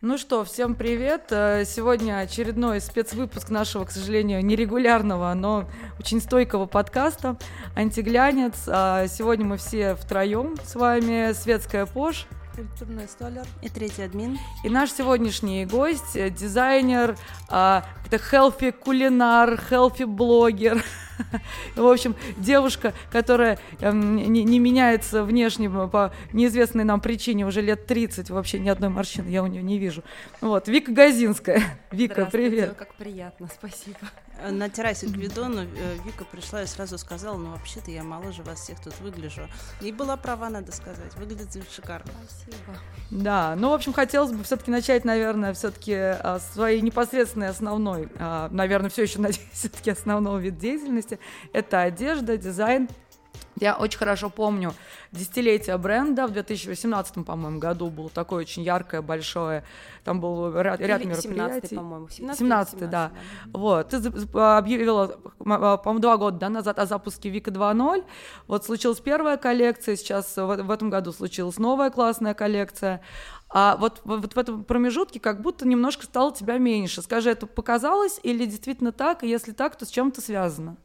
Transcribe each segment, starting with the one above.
Ну что, всем привет! Э, сегодня очередной спецвыпуск нашего, к сожалению, нерегулярного, но очень стойкого подкаста «Антиглянец». А сегодня мы все втроем с вами, Светская Пош, культурный столер и третий админ. И наш сегодняшний гость, э, дизайнер, это healthy кулинар, healthy блогер, В общем, девушка, которая эм, не, не меняется внешне по неизвестной нам причине уже лет 30, вообще ни одной морщины я у нее не вижу. Вот, Вика Газинская. Вика, привет. как приятно, спасибо. Э, на террасе к Гвидону э, Вика пришла и сразу сказала, ну вообще-то я моложе вас всех тут выгляжу. И была права, надо сказать, выглядит шикарно. Спасибо. Да, ну, в общем, хотелось бы все-таки начать, наверное, все-таки а, своей непосредственной основной, а, наверное, все еще, надеюсь, все-таки основного вид деятельности. Это одежда, дизайн, я очень хорошо помню десятилетие бренда. В 2018, по-моему, году было такое очень яркое, большое. Там был ряд, ряд мероприятий. 17 по-моему. 17, 17, 17 да. да. Вот. Ты объявила, по-моему, два года да, назад о запуске Вика 2.0. Вот случилась первая коллекция, сейчас в, в этом году случилась новая классная коллекция. А вот, вот в этом промежутке как будто немножко стало тебя меньше. Скажи, это показалось или действительно так? И если так, то с чем это связано?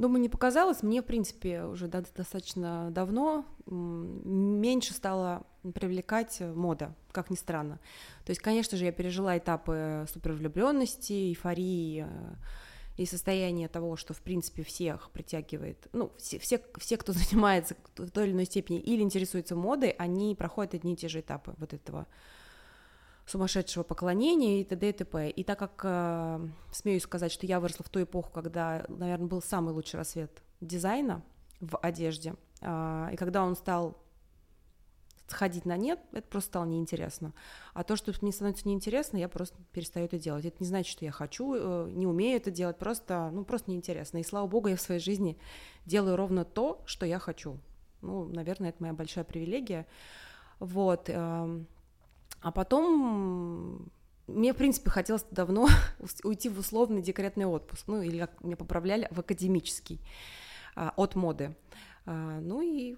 Думаю, не показалось. Мне, в принципе, уже достаточно давно меньше стала привлекать мода, как ни странно. То есть, конечно же, я пережила этапы супервлюбленности, эйфории э, и состояние того, что, в принципе, всех притягивает, ну, все, все, все, кто занимается в той или иной степени или интересуется модой, они проходят одни и те же этапы вот этого сумасшедшего поклонения и т.д. и т.п. И так как э, смею сказать, что я выросла в ту эпоху, когда, наверное, был самый лучший рассвет дизайна в одежде, э, и когда он стал сходить на нет, это просто стало неинтересно. А то, что мне становится неинтересно, я просто перестаю это делать. Это не значит, что я хочу, э, не умею это делать, просто, ну, просто неинтересно. И слава богу, я в своей жизни делаю ровно то, что я хочу. Ну, наверное, это моя большая привилегия. Вот. А потом мне, в принципе, хотелось давно уйти в условный декретный отпуск, ну, или как меня поправляли, в академический, а, от моды. А, ну и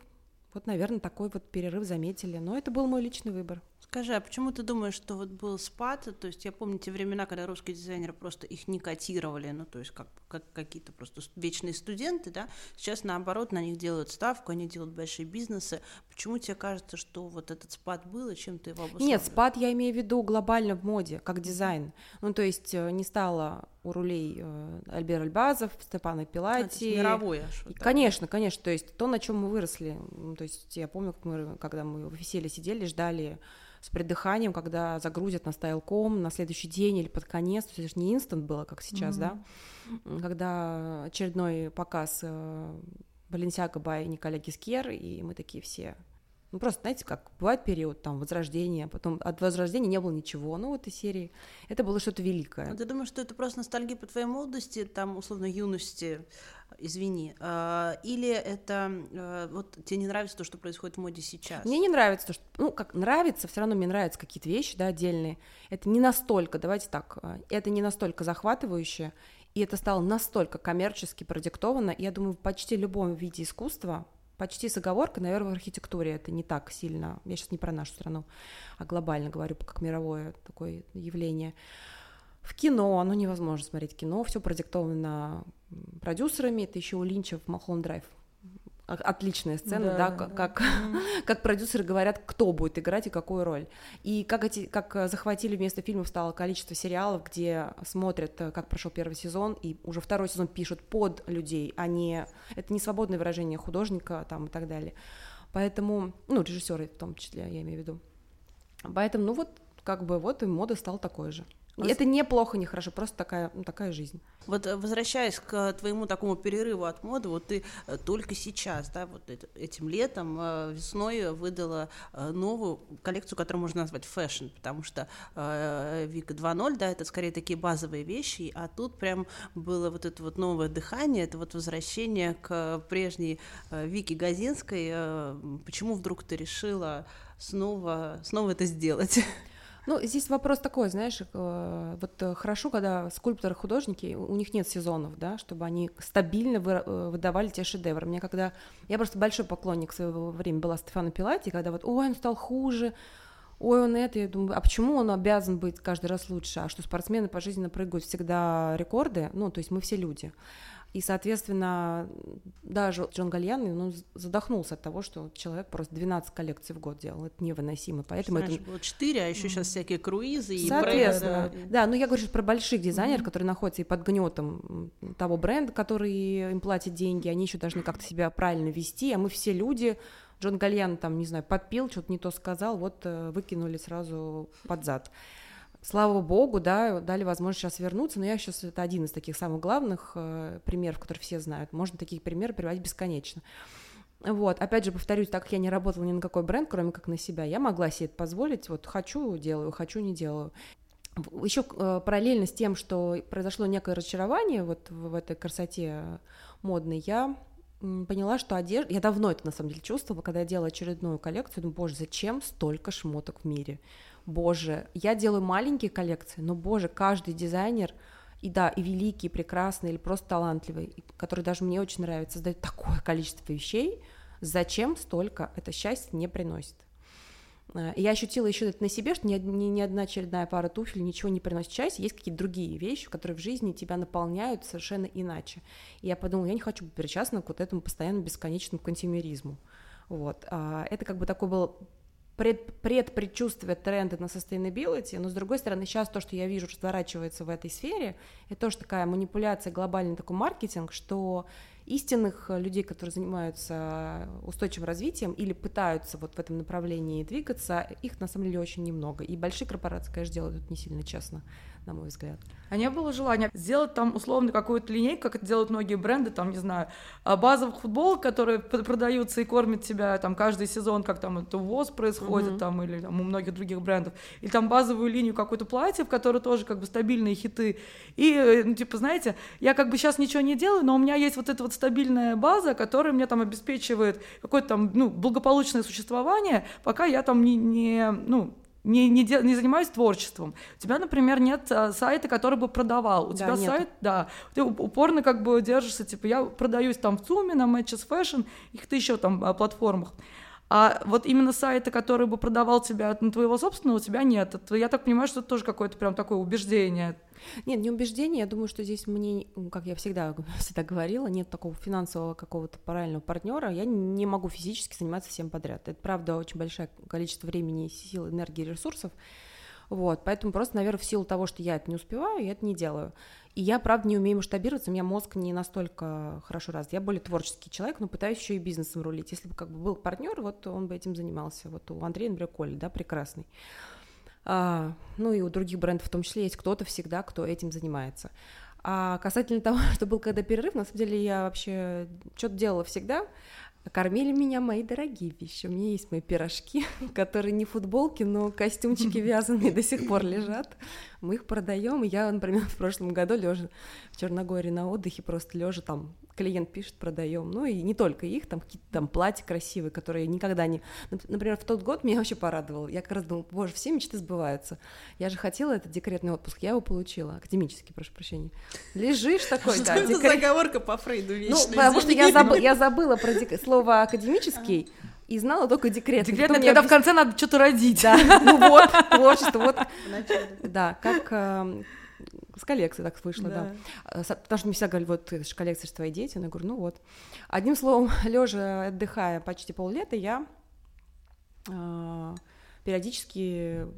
вот, наверное, такой вот перерыв заметили, но это был мой личный выбор. Скажи, а почему ты думаешь, что вот был спад? То есть я помню те времена, когда русские дизайнеры просто их не котировали, ну то есть как, как какие-то просто вечные студенты, да? Сейчас наоборот на них делают ставку, они делают большие бизнесы. Почему тебе кажется, что вот этот спад был и чем ты его обусловливаешь? Нет, спад я имею в виду глобально в моде, как дизайн. Ну то есть э, не стало у рулей э, Альбер Альбазов, Степана Пилати. А, мировое. Конечно, конечно. То есть то, на чем мы выросли. То есть я помню, как мы, когда мы в веселье сидели, ждали с придыханием, когда загрузят на стайлком на следующий день или под конец, то есть не инстант было, как сейчас, mm-hmm. да, когда очередной показ Баленсиага бай Николя Гискер, и мы такие все ну, просто, знаете, как бывает период там возрождения, потом от возрождения не было ничего, ну, в этой серии это было что-то великое. А ты думаешь, что это просто ностальгия по твоей молодости, там, условно, юности, извини, а, или это а, вот тебе не нравится то, что происходит в моде сейчас? Мне не нравится то, что, ну, как нравится, все равно мне нравятся какие-то вещи, да, отдельные. Это не настолько, давайте так, а, это не настолько захватывающе, и это стало настолько коммерчески продиктовано, я думаю, в почти любом виде искусства почти с оговоркой, наверное, в архитектуре это не так сильно. Я сейчас не про нашу страну, а глобально говорю, как мировое такое явление. В кино, оно невозможно смотреть кино, все продиктовано продюсерами, это еще у Линча в Малхолланд Драйв отличная сцена, да, да, да. Как, как продюсеры говорят, кто будет играть и какую роль. И как, эти, как захватили вместо фильмов стало количество сериалов, где смотрят, э, как прошел первый сезон, и уже второй сезон пишут под людей, а не... Это не свободное выражение художника там и так далее. Поэтому, ну, режиссеры в том числе, я имею в виду. Поэтому, ну вот, как бы, вот и мода стала такой же. И это неплохо, не хорошо, просто такая, ну, такая жизнь. Вот э, возвращаясь к твоему такому перерыву от моды, вот ты э, только сейчас, да, вот этим летом, э, весной выдала новую коллекцию, которую можно назвать fashion, потому что Вика 2.0, да, это скорее такие базовые вещи, а тут прям было вот это вот новое дыхание, это вот возвращение к прежней Вике Газинской. Почему вдруг ты решила снова, снова это сделать? Ну, здесь вопрос такой, знаешь, э, вот э, хорошо, когда скульпторы, художники, у них нет сезонов, да, чтобы они стабильно э, выдавали те шедевры. Мне когда... Я просто большой поклонник своего времени была Стефана Пилати, когда вот, ой, он стал хуже, ой, он это, я думаю, а почему он обязан быть каждый раз лучше? А что спортсмены пожизненно прыгают всегда рекорды? Ну, то есть мы все люди. И, соответственно, даже Джон Гальян ну, задохнулся от того, что человек просто 12 коллекций в год делал. Это невыносимо. Поэтому Раньше это... было 4, а еще сейчас всякие круизы и Соответственно, бренды. Да, ну я говорю про больших дизайнеров, mm-hmm. которые находятся и под гнетом того бренда, который им платит деньги, они еще должны как-то себя правильно вести, а мы все люди, Джон Гальян там, не знаю, подпил, что-то не то сказал, вот э, выкинули сразу под зад слава богу, да, дали возможность сейчас вернуться, но я сейчас, это один из таких самых главных э, примеров, которые все знают, можно таких примеров приводить бесконечно. Вот, опять же, повторюсь, так как я не работала ни на какой бренд, кроме как на себя, я могла себе это позволить, вот хочу делаю, хочу не делаю. Еще э, параллельно с тем, что произошло некое разочарование вот в, в этой красоте модной, я поняла, что одежда... Я давно это, на самом деле, чувствовала, когда я делала очередную коллекцию. Думаю, боже, зачем столько шмоток в мире? Боже, я делаю маленькие коллекции, но, боже, каждый дизайнер, и да, и великий, и прекрасный, или просто талантливый, который даже мне очень нравится, создает такое количество вещей, зачем столько это счастье не приносит. Э, я ощутила еще это на себе, что ни, ни, ни одна очередная пара туфель ничего не приносит счастья. Есть какие-то другие вещи, которые в жизни тебя наполняют совершенно иначе. И я подумала, я не хочу быть причастна к вот этому постоянно бесконечному консюмеризму. Вот. А это как бы такой был пред, предпредчувствие тренда на sustainability, но с другой стороны, сейчас то, что я вижу, разворачивается в этой сфере, это тоже такая манипуляция, глобальный такой маркетинг, что истинных людей, которые занимаются устойчивым развитием или пытаются вот в этом направлении двигаться, их на самом деле очень немного. И большие корпорации, конечно, делают это не сильно честно на мой взгляд. А не было желания сделать там условно какую-то линейку, как это делают многие бренды, там, не знаю, а, базовых футболок, которые продаются и кормят тебя там каждый сезон, как там это ВОЗ происходит, mm-hmm. там, или там, у многих других брендов, или там базовую линию какой-то платье, в которой тоже как бы стабильные хиты. И, э, ну, типа, знаете, я как бы сейчас ничего не делаю, но у меня есть вот эта вот стабильная база, которая мне там обеспечивает какое-то там, ну, благополучное существование, пока я там не, не ну, не, не, де, не занимаюсь творчеством. У тебя, например, нет а, сайта, который бы продавал. У да, тебя нет. сайт, да, ты упорно как бы держишься, типа, я продаюсь там в ЦУМе, на Matches Fashion, их-то еще там а, платформах. А вот именно сайта, который бы продавал тебя на твоего собственного, у тебя нет. Это, я так понимаю, что это тоже какое-то прям такое убеждение. Нет, не убеждение. Я думаю, что здесь мне, как я всегда, всегда говорила, нет такого финансового какого-то параллельного партнера. Я не могу физически заниматься всем подряд. Это, правда, очень большое количество времени, сил, энергии, ресурсов. Вот, поэтому просто, наверное, в силу того, что я это не успеваю, я это не делаю. И я, правда, не умею масштабироваться, у меня мозг не настолько хорошо развит. Я более творческий человек, но пытаюсь еще и бизнесом рулить. Если бы как бы был партнер, вот он бы этим занимался. Вот у Андрея, например, Коля, да, прекрасный. А, ну и у других брендов в том числе есть кто-то всегда, кто этим занимается. А касательно того, что был когда перерыв, на самом деле я вообще что-то делала всегда. Кормили меня мои дорогие вещи. У меня есть мои пирожки, которые не футболки, но костюмчики вязаные до сих пор лежат. Мы их продаем. Я, например, в прошлом году лежа в Черногории на отдыхе, просто лежа там клиент пишет, продаем. Ну и не только их, там какие-то там платья красивые, которые никогда не... Например, в тот год меня вообще порадовал. Я как раз думала, боже, все мечты сбываются. Я же хотела этот декретный отпуск, я его получила. Академический, прошу прощения. Лежишь такой, да. Что это заговорка по Фрейду вечная? Ну, потому что я, забы, я забыла про слово академический, и знала только декрет. Декрет, это когда в конце надо что-то родить. Да, ну вот, творчество, вот. Да, как эм, с коллекцией так вышло, да. да. А, потому что мне всегда говорили, вот это же коллекция, что твои дети. Я говорю, ну вот. Одним словом, лежа отдыхая почти поллета, я э, периодически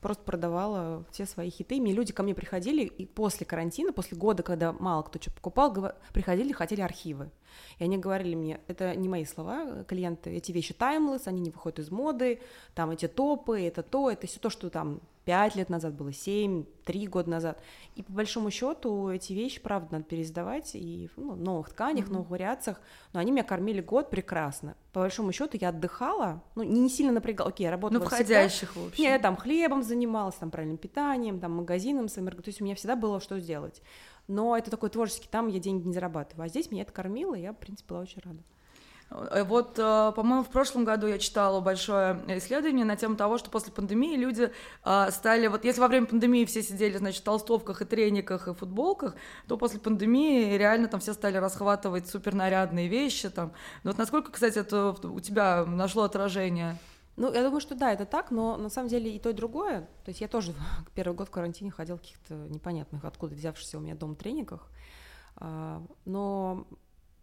просто продавала все свои хиты. Мне люди ко мне приходили, и после карантина, после года, когда мало кто что покупал, приходили, хотели архивы. И они говорили мне, это не мои слова, клиенты, эти вещи таймлесс, они не выходят из моды, там эти топы, это то, это все то, что там пять лет назад было, семь, три года назад. И по большому счету эти вещи, правда, надо переиздавать и ну, в новых тканях, mm-hmm. новых вариациях. Но они меня кормили год прекрасно. По большому счету я отдыхала, ну, не сильно напрягала. Окей, я работала Ну, входящих, всегда. в общем. Не, я там хлебом занималась, там правильным питанием, там магазином своим. То есть у меня всегда было что сделать. Но это такой творческий, там я деньги не зарабатываю. А здесь меня это кормило, и я, в принципе, была очень рада. Э, вот, э, по-моему, в прошлом году я читала большое исследование на тему того, что после пандемии люди э, стали... Вот если во время пандемии все сидели, значит, в толстовках и трениках и футболках, то после пандемии реально там все стали расхватывать супернарядные вещи там. Но вот насколько, кстати, это у тебя нашло отражение? Ну, я думаю, что да, это так, но на самом деле и то, и другое. То есть я тоже первый год в карантине ходил в каких-то непонятных, откуда взявшихся у меня дом тренингах. А, но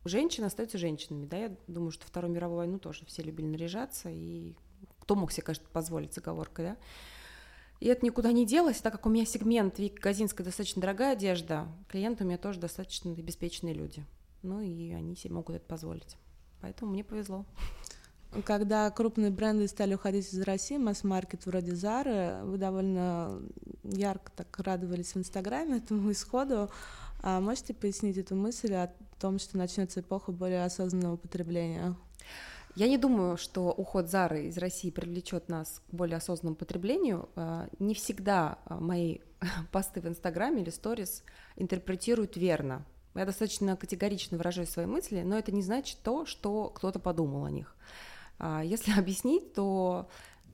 женщины остаются женщинами, да, я думаю, что Вторую мировую войну тоже все любили наряжаться, и кто мог себе, конечно, позволить оговоркой, да. И это никуда не делось, так как у меня сегмент Вики Газинская достаточно дорогая одежда, клиенты у меня тоже достаточно обеспеченные люди. Ну и они себе могут это позволить. Поэтому мне повезло. Когда крупные бренды стали уходить из России, масс-маркет вроде Зары, вы довольно ярко так радовались в Инстаграме этому исходу. А можете пояснить эту мысль о том, что начнется эпоха более осознанного потребления? Я не думаю, что уход Зары из России привлечет нас к более осознанному потреблению. А, не всегда а, мои посты в Инстаграме или сторис интерпретируют верно. Я достаточно категорично выражаю свои мысли, но это не значит то, что кто-то подумал о них. А, если объяснить, то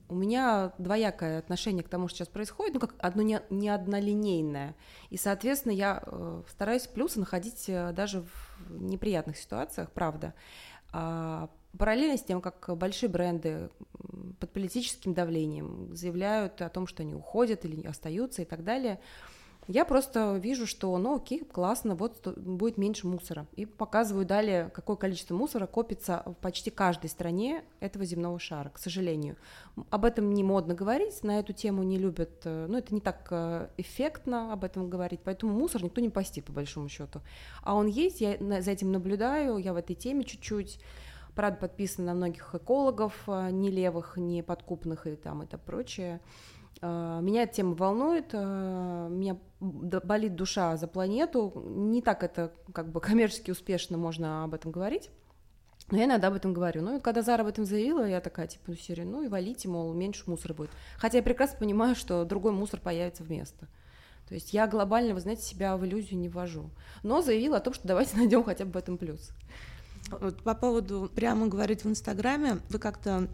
у меня двоякое отношение к тому, что сейчас происходит, ну, как одно не, не однолинейное. И, соответственно, я э, стараюсь плюсы находить э, даже в неприятных ситуациях, правда. А, параллельно с тем, как большие бренды под политическим давлением заявляют о том, что они уходят или остаются и так далее, я просто вижу, что, ну окей, классно, вот будет меньше мусора. И показываю далее, какое количество мусора копится в почти каждой стране этого земного шара, к сожалению. Об этом не модно говорить, на эту тему не любят, э, ну это не так э, эффектно об этом говорить, поэтому мусор никто не постит, по большому счету. А он есть, я за этим наблюдаю, я в этой теме чуть-чуть. Правда, подписана на многих экологов, э, не левых, не подкупных и там это прочее. А, меня эта тема волнует, а, меня болит душа за планету. Не так это как бы коммерчески успешно можно об этом говорить. Но я иногда об этом говорю. Ну, и когда Зара об этом заявила, я такая, типа, ну, серия, ну, и валите, мол, меньше мусора будет. Хотя я прекрасно понимаю, что другой мусор появится вместо. То есть я глобально, вы знаете, себя в иллюзию не ввожу. Но заявила о том, что давайте найдем хотя бы в этом плюс. Вот по поводу прямо говорить в Инстаграме, вы как-то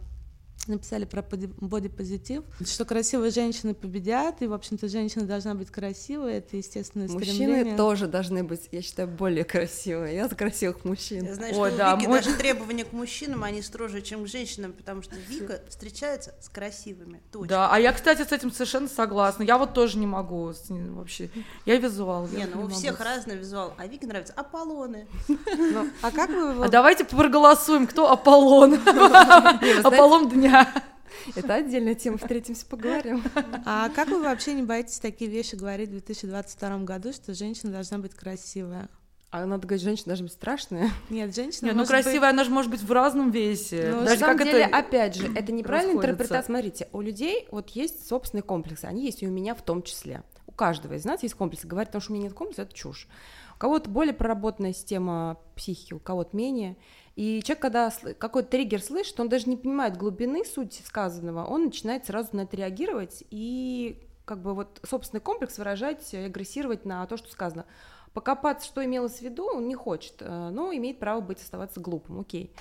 написали про бодипозитив, что красивые женщины победят, и, в общем-то, женщина должна быть красивой, это естественное Мужчины стремление. тоже должны быть, я считаю, более красивые. Я за красивых мужчин. Я знаю, Ой, что да, у Вики мой... даже требования к мужчинам, они строже, чем к женщинам, потому что Вика встречается с красивыми. Точно. Да, а я, кстати, с этим совершенно согласна. Я вот тоже не могу вообще. Я визуал. Не, ну у всех разный визуал, а Вике нравятся Аполлоны. Ну, а как вы... А давайте проголосуем, кто Аполлон. Аполлон дня. Это отдельная тема, встретимся, поговорим. А как вы вообще не боитесь такие вещи говорить в 2022 году, что женщина должна быть красивая? А надо говорить, женщина должна быть страшная. Нет, женщина. Нет, ну красивая, быть... она же может быть в разном весе. Ну, Даже на самом деле, это опять же, это неправильная интерпретация. Смотрите, у людей вот есть собственные комплексы, они есть и у меня в том числе. У каждого из нас есть комплексы. Говорить, потому что у меня нет комплекса, это чушь. У кого-то более проработанная система психики, у кого-то менее. И человек, когда какой-то триггер слышит, он даже не понимает глубины сути сказанного, он начинает сразу на это реагировать и как бы вот собственный комплекс выражать, агрессировать на то, что сказано. Покопаться, что имелось в виду, он не хочет, э, но имеет право быть, оставаться глупым, окей.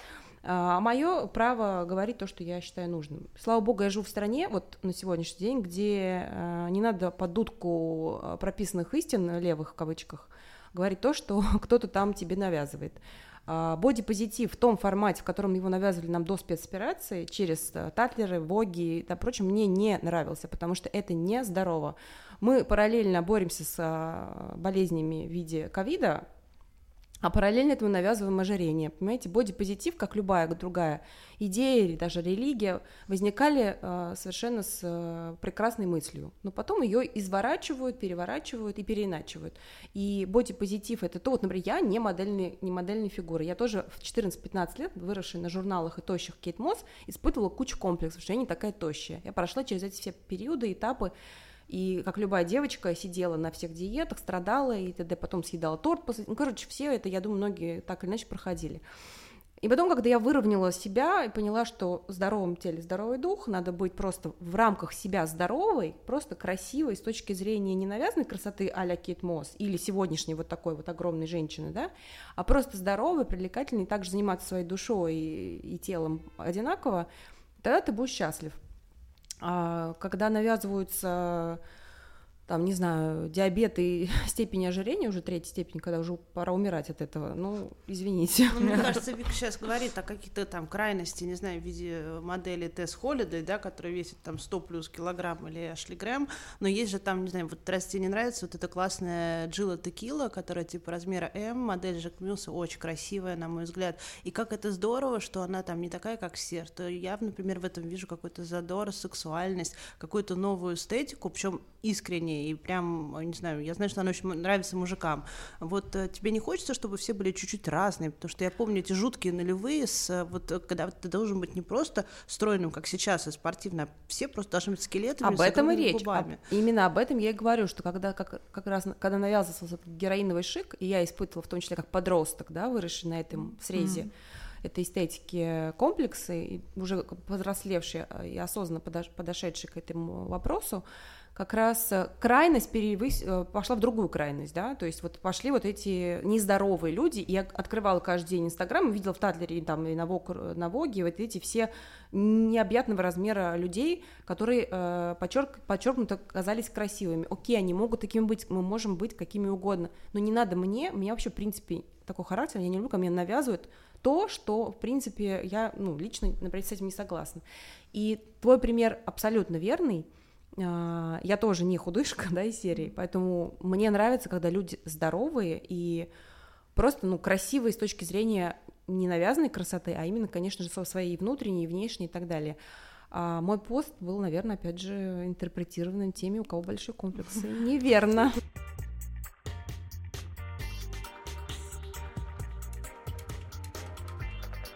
А мое право говорить то, что я считаю нужным. Слава богу, я живу в стране, вот на сегодняшний день, где э, не надо под дудку э, прописанных истин, левых в кавычках, говорить то, что кто-то там тебе навязывает. А, бодипозитив в том формате, в котором его навязывали нам до спецоперации, через э, татлеры, воги и да, прочее, мне не нравился, потому что это не здорово. Мы параллельно боремся с а, болезнями в виде ковида, а параллельно этому навязываем ожирение. Понимаете, бодипозитив, как любая другая идея или даже религия, возникали э, совершенно с э, прекрасной мыслью. Но потом ее изворачивают, переворачивают и переиначивают. И бодипозитив это то, вот, например, я не модельный, не модельной фигуры. Я тоже в 14-15 лет, выросшая на журналах и тощих Кейт Мосс, испытывала кучу комплексов, что я не такая тощая. Я прошла через эти все периоды, этапы, и как любая девочка сидела на всех диетах, страдала и т.д. Потом съедала торт. После... Ну, короче, все это, я думаю, многие так или иначе проходили. И потом, когда я выровняла себя и поняла, что в здоровом теле здоровый дух, надо быть просто в рамках себя здоровой, просто красивой с точки зрения не навязанной красоты а-ля Кейт Мосс или сегодняшней вот такой вот огромной женщины, да, а просто здоровой, привлекательной, и также заниматься своей душой и, и телом одинаково, тогда ты будешь счастлив. А когда навязываются там, не знаю, диабет и степень ожирения, уже третья степень, когда уже пора умирать от этого, ну, извините. Ну, мне кажется, Вика сейчас говорит о каких-то там крайности, не знаю, в виде модели Тесс Холидей, да, которая весит там 100 плюс килограмм или Ашли Грэм, но есть же там, не знаю, вот тебе не нравится вот эта классная Джилла Текила, которая типа размера М, модель Жак Милса очень красивая, на мой взгляд, и как это здорово, что она там не такая, как Сер, то я, например, в этом вижу какой-то задор, сексуальность, какую-то новую эстетику, причем искренне, и прям, не знаю, я знаю, что она очень нравится мужикам. Вот э, тебе не хочется, чтобы все были чуть-чуть разные, потому что я помню эти жуткие нулевые, с, э, вот э, когда ты должен быть не просто стройным, как сейчас, и спортивно, а все просто должны быть скелетами. Об этом и речь. Об, именно об этом я и говорю, что когда как, как раз когда навязывался героиновый шик, и я испытывала в том числе как подросток, да, выросший на этом срезе, mm этой эстетики комплексы, уже повзрослевшие и осознанно подошедшие к этому вопросу, как раз э, крайность перевыс... Э, пошла в другую крайность, да, то есть вот пошли вот эти нездоровые люди, и я открывала каждый день Инстаграм, видела в Татлере там, и на, Вог, на Воге вот эти все необъятного размера людей, которые э, подчерк... подчеркнуто казались красивыми. Окей, они могут такими быть, мы можем быть какими угодно, но не надо мне, у меня вообще, в принципе, такой характер, я не люблю, когда мне навязывают то, что, в принципе, я, ну, лично, например, с этим не согласна. И твой пример абсолютно верный, я тоже не худышка, да, из серии, поэтому мне нравится, когда люди здоровые и просто, ну, красивые с точки зрения не навязанной красоты, а именно, конечно же, со своей внутренней, внешней и так далее. А мой пост был, наверное, опять же, интерпретирован теми, у кого большие комплексы. Неверно.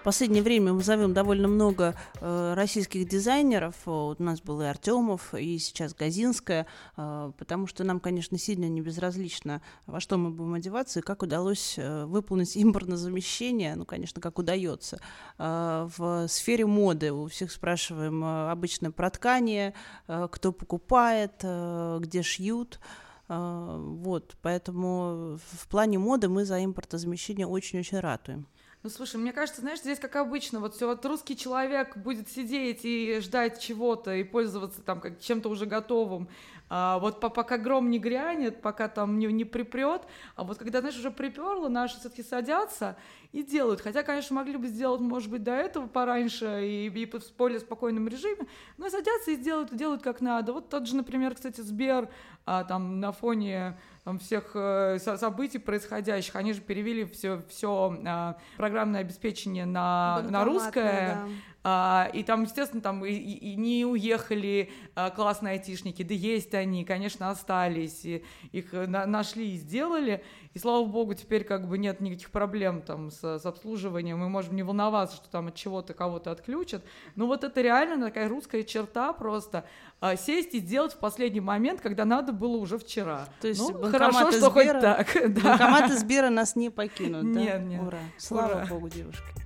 последнее время мы зовем довольно много э, российских дизайнеров. Вот у нас был и Артемов, и сейчас Газинская, э, потому что нам, конечно, сильно не безразлично, во что мы будем одеваться и как удалось э, выполнить импортное замещение, ну, конечно, как удается. Э, в сфере моды у всех спрашиваем э, обычно про ткани, э, кто покупает, э, где шьют. Uh, вот, поэтому в плане моды мы за импортозамещение очень-очень ратуем. Ну, слушай, мне кажется, знаешь, здесь как обычно, вот все, вот русский человек будет сидеть и ждать чего-то и пользоваться там как чем-то уже готовым, а, вот по, пока гром не грянет, пока там не, не припрет, а вот когда, знаешь, уже приперло, наши все-таки садятся и делают. Хотя, конечно, могли бы сделать, может быть, до этого пораньше и, и в более спокойном режиме, но садятся и делают, делают как надо. Вот тот же, например, кстати, Сбер, а, там на фоне там, всех э, событий происходящих, они же перевели все, все а, программное обеспечение на, на русское. Да. А, и там, естественно, там и, и не уехали а, классные айтишники, да есть они, конечно, остались, и их на, нашли и сделали, и слава богу, теперь как бы нет никаких проблем там с, с обслуживанием, мы можем не волноваться, что там от чего-то кого-то отключат, но вот это реально такая русская черта просто, а, сесть и сделать в последний момент, когда надо было уже вчера. То есть ну, хорошо, что Сбера, хоть так. Да. Банкоматы Сбера нас не покинут, да? Нет, нет. Ура. Слава Ура. богу, девушки.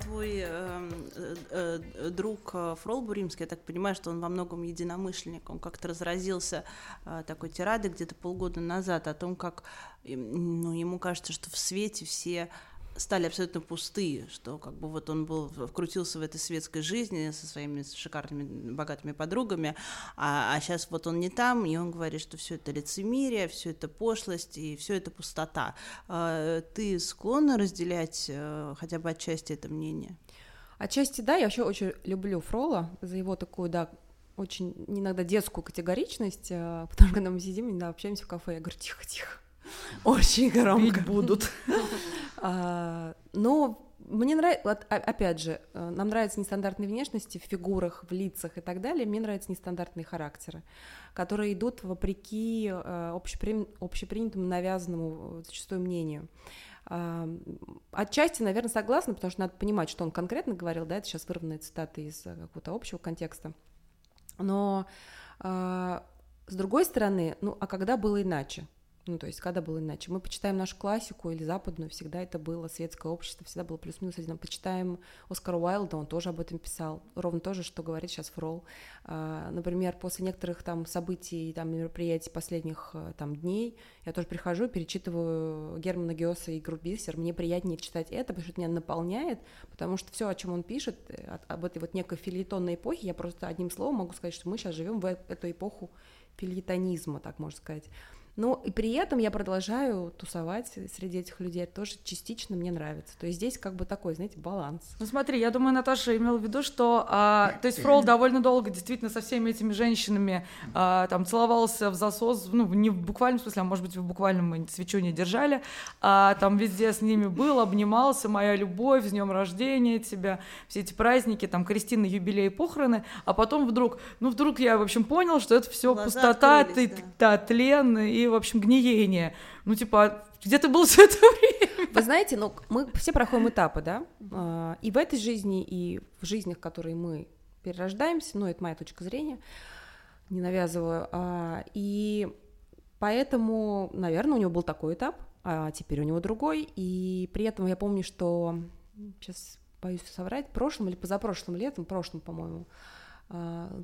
Твой эм, э, э, друг э, Фрол Буримский, я так понимаю, что он во многом единомышленник, он как-то разразился э, такой тирадой где-то полгода назад о том, как ну, ему кажется, что в свете все стали абсолютно пустые, что как бы вот он был, вкрутился в этой светской жизни со своими шикарными, богатыми подругами, а, а сейчас вот он не там, и он говорит, что все это лицемерие, все это пошлость и все это пустота. А, ты склонна разделять э, хотя бы отчасти это мнение? Отчасти да, я вообще очень люблю Фрола за его такую, да, очень иногда детскую категоричность, э, потому что когда мы сидим, иногда общаемся в кафе, я говорю, тихо-тихо, очень громко. будут. А, но мне нравится, опять же, э, нам нравятся нестандартные внешности в фигурах, в лицах и так далее. Мне нравятся нестандартные характеры, которые идут вопреки э, общепринятому, навязанному зачастую мнению. А, отчасти, наверное, согласна, потому что надо понимать, что он конкретно говорил, да, это сейчас вырванные цитаты из э, какого-то общего контекста. Но а, С другой стороны, ну, а когда было иначе? Ну, то есть, когда было иначе? Мы почитаем нашу классику или западную, всегда это было светское общество, всегда было плюс-минус один. Почитаем Оскара Уайлда, он тоже об этом писал, ровно то же, что говорит сейчас Фрол. А, например, после некоторых там событий, там, мероприятий последних э, там дней, я тоже прихожу, перечитываю Германа Геоса и Грубисер, мне приятнее читать это, потому что это меня наполняет, потому что все, о чем он пишет, э, об этой вот некой филитонной эпохе, я просто одним словом могу сказать, что мы сейчас живем в эту эпоху филитонизма, так можно сказать. Но и при этом я продолжаю тусовать среди этих людей. Это тоже частично мне нравится. То есть здесь как бы такой, знаете, баланс. Ну смотри, я думаю, Наташа имела в виду, что, а, то есть Фрол довольно долго действительно со всеми этими женщинами а, там целовался в засос, ну не в буквальном смысле, а может быть в буквальном мы свечу не держали, а там везде с ними был, обнимался, моя любовь, с днем рождения тебя, все эти праздники, там Кристина юбилей, похороны, а потом вдруг, ну вдруг я в общем понял, что это все пустота, ты, да. да, тлен и в общем, гниение. Ну, типа, где ты был все это время? Вы знаете, ну, мы все проходим этапы, да, а, и в этой жизни, и в жизнях, в которые мы перерождаемся, ну, это моя точка зрения, не навязываю, а, и поэтому, наверное, у него был такой этап, а теперь у него другой, и при этом я помню, что, сейчас боюсь соврать, прошлым или позапрошлым летом, прошлым, по-моему,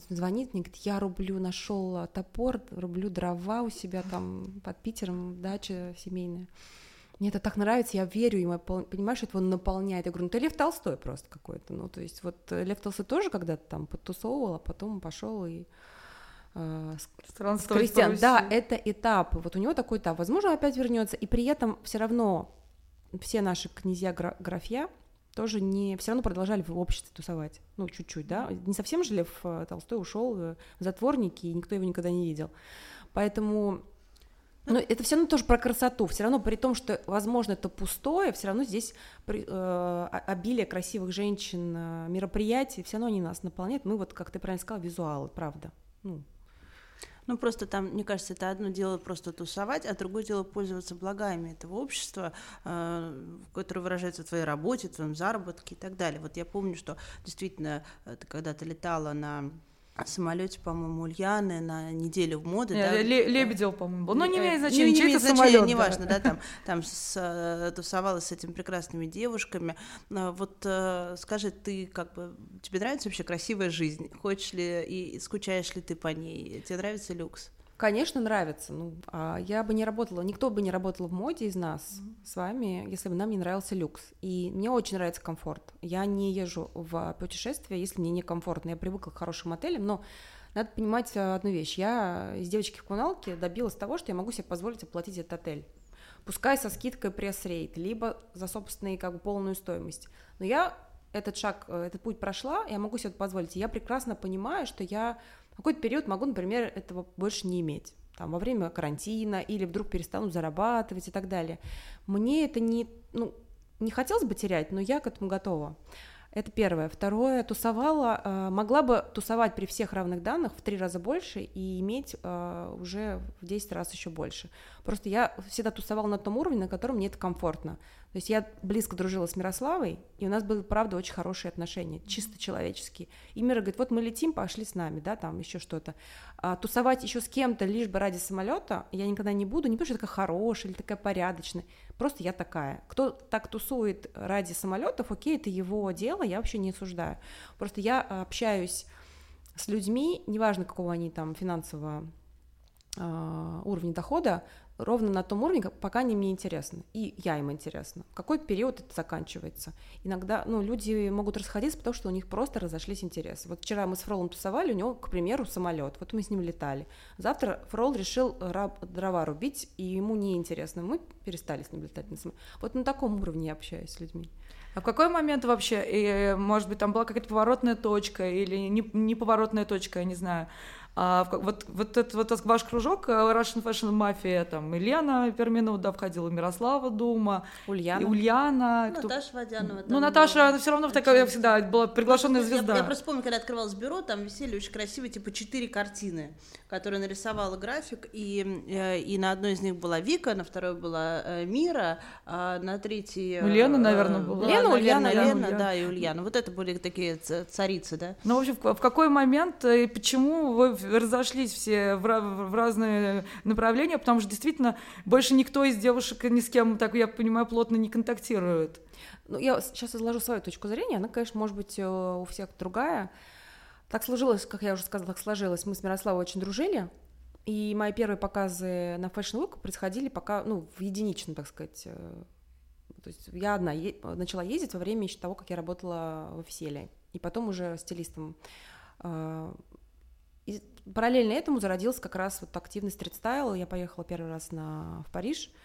звонит мне, говорит, я рублю, нашел топор, рублю дрова у себя там под Питером, дача семейная. Мне это так нравится, я верю ему, я понимаю, что это он наполняет. Я говорю, ну ты Лев Толстой просто какой-то. Ну, то есть вот Лев Толстой тоже когда-то там подтусовывал, а потом пошел и э, с крестьян. Да, это этап. Вот у него такой этап. Возможно, опять вернется. И при этом все равно все наши князья графья, тоже не все равно продолжали в обществе тусовать. Ну, чуть-чуть, да. Не совсем же Лев э, Толстой ушел в затворники, и никто его никогда не видел. Поэтому но это все равно тоже про красоту. Все равно при том, что, возможно, это пустое, все равно здесь э, обилие красивых женщин, э, мероприятий, все равно они нас наполняют. Мы вот, как ты правильно сказал, визуалы, правда. Ну, ну, просто там, мне кажется, это одно дело просто тусовать, а другое дело пользоваться благами этого общества, э, которое выражается в твоей работе, в твоем заработке и так далее. Вот я помню, что действительно, э, ты когда-то летала на самолете, по-моему, Ульяны на неделю в моды. Нет, да? Лебедев, по-моему, был. Но не имеет значения, не, не имеет значения, неважно, да, там, там с, э, тусовалась с этими прекрасными девушками. Вот скажи, ты как бы, тебе нравится вообще красивая жизнь? Хочешь ли и скучаешь ли ты по ней? Тебе нравится люкс? Конечно, нравится. Ну, а я бы не работала, никто бы не работал в моде из нас mm-hmm. с вами, если бы нам не нравился люкс. И мне очень нравится комфорт. Я не езжу в путешествия, если мне некомфортно. Я привыкла к хорошим отелям, но надо понимать э, одну вещь. Я из девочки в коммуналке добилась того, что я могу себе позволить оплатить этот отель. Пускай со скидкой пресс-рейт, либо за собственную как бы полную стоимость. Но я этот шаг, э, этот путь прошла, я могу себе это позволить. И я прекрасно понимаю, что я какой-то период могу, например, этого больше не иметь там, во время карантина или вдруг перестану зарабатывать и так далее. Мне это не, ну, не хотелось бы терять, но я к этому готова. Это первое. Второе, тусовала, э, могла бы тусовать при всех равных данных в три раза больше и иметь э, уже в 10 раз еще больше. Просто я всегда тусовала на том уровне, на котором мне это комфортно. То есть я близко дружила с Мирославой, и у нас были, правда, очень хорошие отношения, чисто человеческие. И Мира говорит, вот мы летим, пошли с нами, да, там еще что-то. А тусовать еще с кем-то лишь бы ради самолета я никогда не буду, не потому что я такая хорошая или такая порядочная, просто я такая. Кто так тусует ради самолетов, окей, это его дело, я вообще не осуждаю. Просто я общаюсь с людьми, неважно, какого они там финансового а, уровня дохода, ровно на том уровне, пока они мне интересны, и я им интересна. В какой период это заканчивается? Иногда, ну, люди могут расходиться, потому что у них просто разошлись интересы. Вот вчера мы с Фролом тусовали, у него, к примеру, самолет, вот мы с ним летали. Завтра Фрол решил раб, дрова рубить, и ему неинтересно, мы перестали с ним летать на самолет. Вот на таком уровне я общаюсь с людьми. А в какой момент вообще, и, может быть, там была какая-то поворотная точка или не, не точка, я не знаю, а, вот, вот этот вот ваш кружок э, Russian Fashion Mafia, там Елена Перминуда входила, Мирослава Дума, Ульяна, и Ульяна ну, кто... Наташа Водянова. Ну, Наташа, она все равно такая всегда была приглашенная звезда. Я, я просто помню, когда открывалось бюро, там висели очень красивые, типа, четыре картины, которые нарисовала график, и, э, и на одной из них была Вика, на второй была э, Мира, а на третьей... Ну, Лена, наверное, была. Лена, Ульяна, Лена, Лена, да, и Ульяна. Вот это были такие царицы, да? Ну, в общем, в какой момент и почему вы разошлись все в, в разные направления, потому что действительно больше никто из девушек ни с кем, так я понимаю, плотно не контактирует. Ну, я сейчас изложу свою точку зрения, она, конечно, может быть э, у всех другая. Так сложилось, как я уже сказала, так сложилось. Мы с Мирославой очень дружили, и мои первые показы на Fashion Week происходили пока, ну, в единичном, так сказать. Э, то есть я одна е- начала ездить во время еще того, как я работала в офиселе, и потом уже стилистом. Э, и параллельно этому зародился как раз вот активность стрит-стайла. Я поехала первый раз на, в Париж –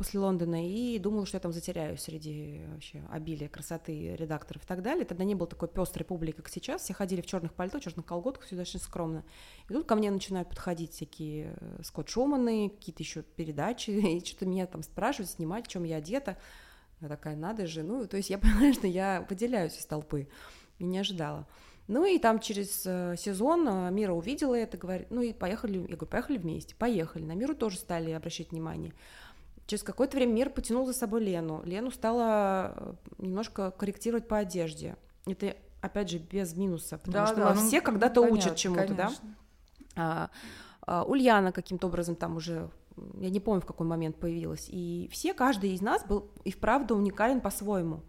после Лондона и думала, что я там затеряюсь среди вообще обилия красоты редакторов и так далее. Тогда не было такой пестрой публики, как сейчас. Все ходили в черных пальто, черных колготках, все очень скромно. И тут ко мне начинают подходить всякие э, Скотт Шуманы, какие-то еще передачи, и что-то меня там спрашивают, снимать, в чем я одета. Я такая, надо же. Ну, то есть я понимаю, что я выделяюсь из толпы. И не ожидала. Ну и там через э, сезон э, Мира увидела это, говорит, ну и поехали, я говорю, поехали вместе, поехали. На Миру тоже стали обращать внимание. Через какое-то время мир потянул за собой Лену. Лену стала э, немножко корректировать по одежде. Это, опять же, без минуса, потому да, что да, ну, все когда-то учат чему-то, да? А, а, Ульяна каким-то образом там уже, я не помню, в какой момент появилась. И все, каждый из нас был и вправду уникален по-своему.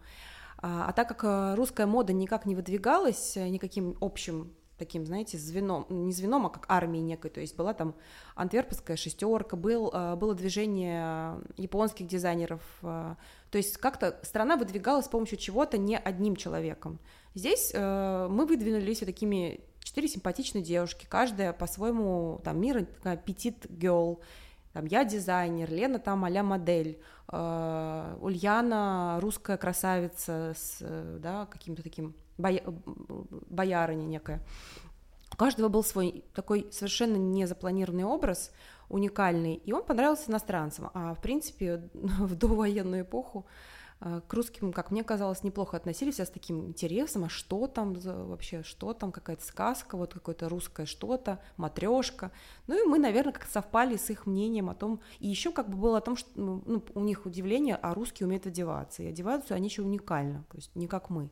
А, а так как э, русская мода никак не выдвигалась э, никаким общим таким, знаете, звеном, не звеном, а как армией некой, то есть была там антверпская шестерка, был, э, было движение японских дизайнеров, то есть как-то страна выдвигалась с помощью чего-то не одним человеком. Здесь мы выдвинулись вот такими четыре симпатичные девушки, каждая по-своему, там, Мира такая петит girl, там, я дизайнер, Лена там а модель, э, Ульяна русская красавица с, да, каким-то таким боя... боярыня некая. У каждого был свой такой совершенно незапланированный образ, уникальный, и он понравился иностранцам. А в принципе, в довоенную эпоху к русским, как мне казалось, неплохо относились, а с таким интересом, а что там вообще, что там, какая-то сказка, вот какое-то русское что-то, матрешка. Ну и мы, наверное, как совпали с их мнением о том, и еще как бы было о том, что ну, ну у них удивление, а русские умеют одеваться, и одеваются они еще уникально, то есть не как мы.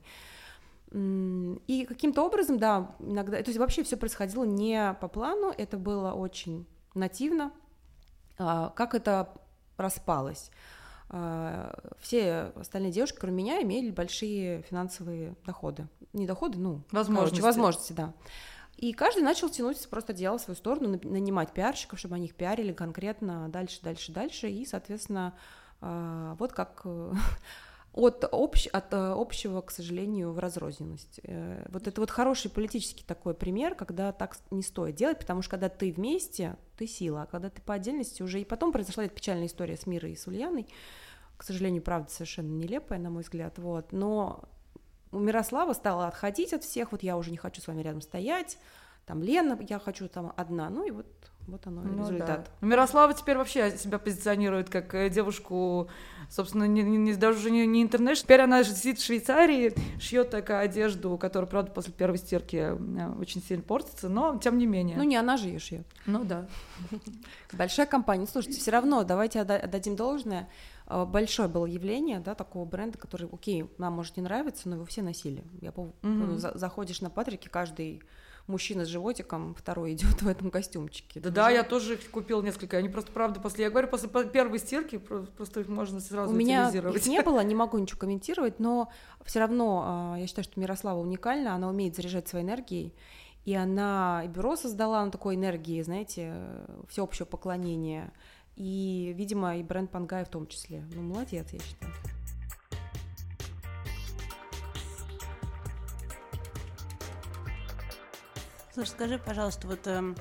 И каким-то образом, да, иногда, то есть вообще все происходило не по плану, это было очень нативно. А, как это распалось? А, все остальные девушки, кроме меня, имели большие финансовые доходы. Не доходы, ну, возможности, короче, возможности да. И каждый начал тянуть просто в свою сторону, нанимать пиарщиков, чтобы они их пиарили конкретно дальше, дальше, дальше. И, соответственно, а, вот как от, общ, от э, общего, к сожалению, в разрозненность. Э, вот это вот хороший политический такой пример, когда так не стоит делать, потому что когда ты вместе, ты сила, а когда ты по отдельности уже... И потом произошла эта печальная история с Мирой и с Ульяной, к сожалению, правда совершенно нелепая, на мой взгляд, вот, но у Мирослава стала отходить от всех, вот я уже не хочу с вами рядом стоять, там Лена, я хочу там одна, ну и вот вот оно ну, результат. Да. Мирослава теперь вообще себя позиционирует как э, девушку, собственно, не, не, даже уже не, не интернет. Теперь она сидит в Швейцарии, шьет такую одежду, которая, правда, после первой стирки э, очень сильно портится, но тем не менее. Ну, не она же ее шьет. Ну да. Большая компания. Слушайте, все равно давайте отдадим должное. Э, большое было явление, да, такого бренда, который, окей, нам может не нравиться, но его все носили. Я помню, mm-hmm. заходишь на Патрике, каждый мужчина с животиком, второй идет в этом костюмчике. Да, да, я тоже их купила несколько. Они просто, правда, после, я говорю, после первой стирки просто их можно сразу У меня их не было, не могу ничего комментировать, но все равно а, я считаю, что Мирослава уникальна, она умеет заряжать своей энергией, и она и бюро создала на такой энергии, знаете, всеобщего поклонения, и, видимо, и бренд Пангай в том числе. Ну, молодец, я считаю. Скажи, пожалуйста, вот эм,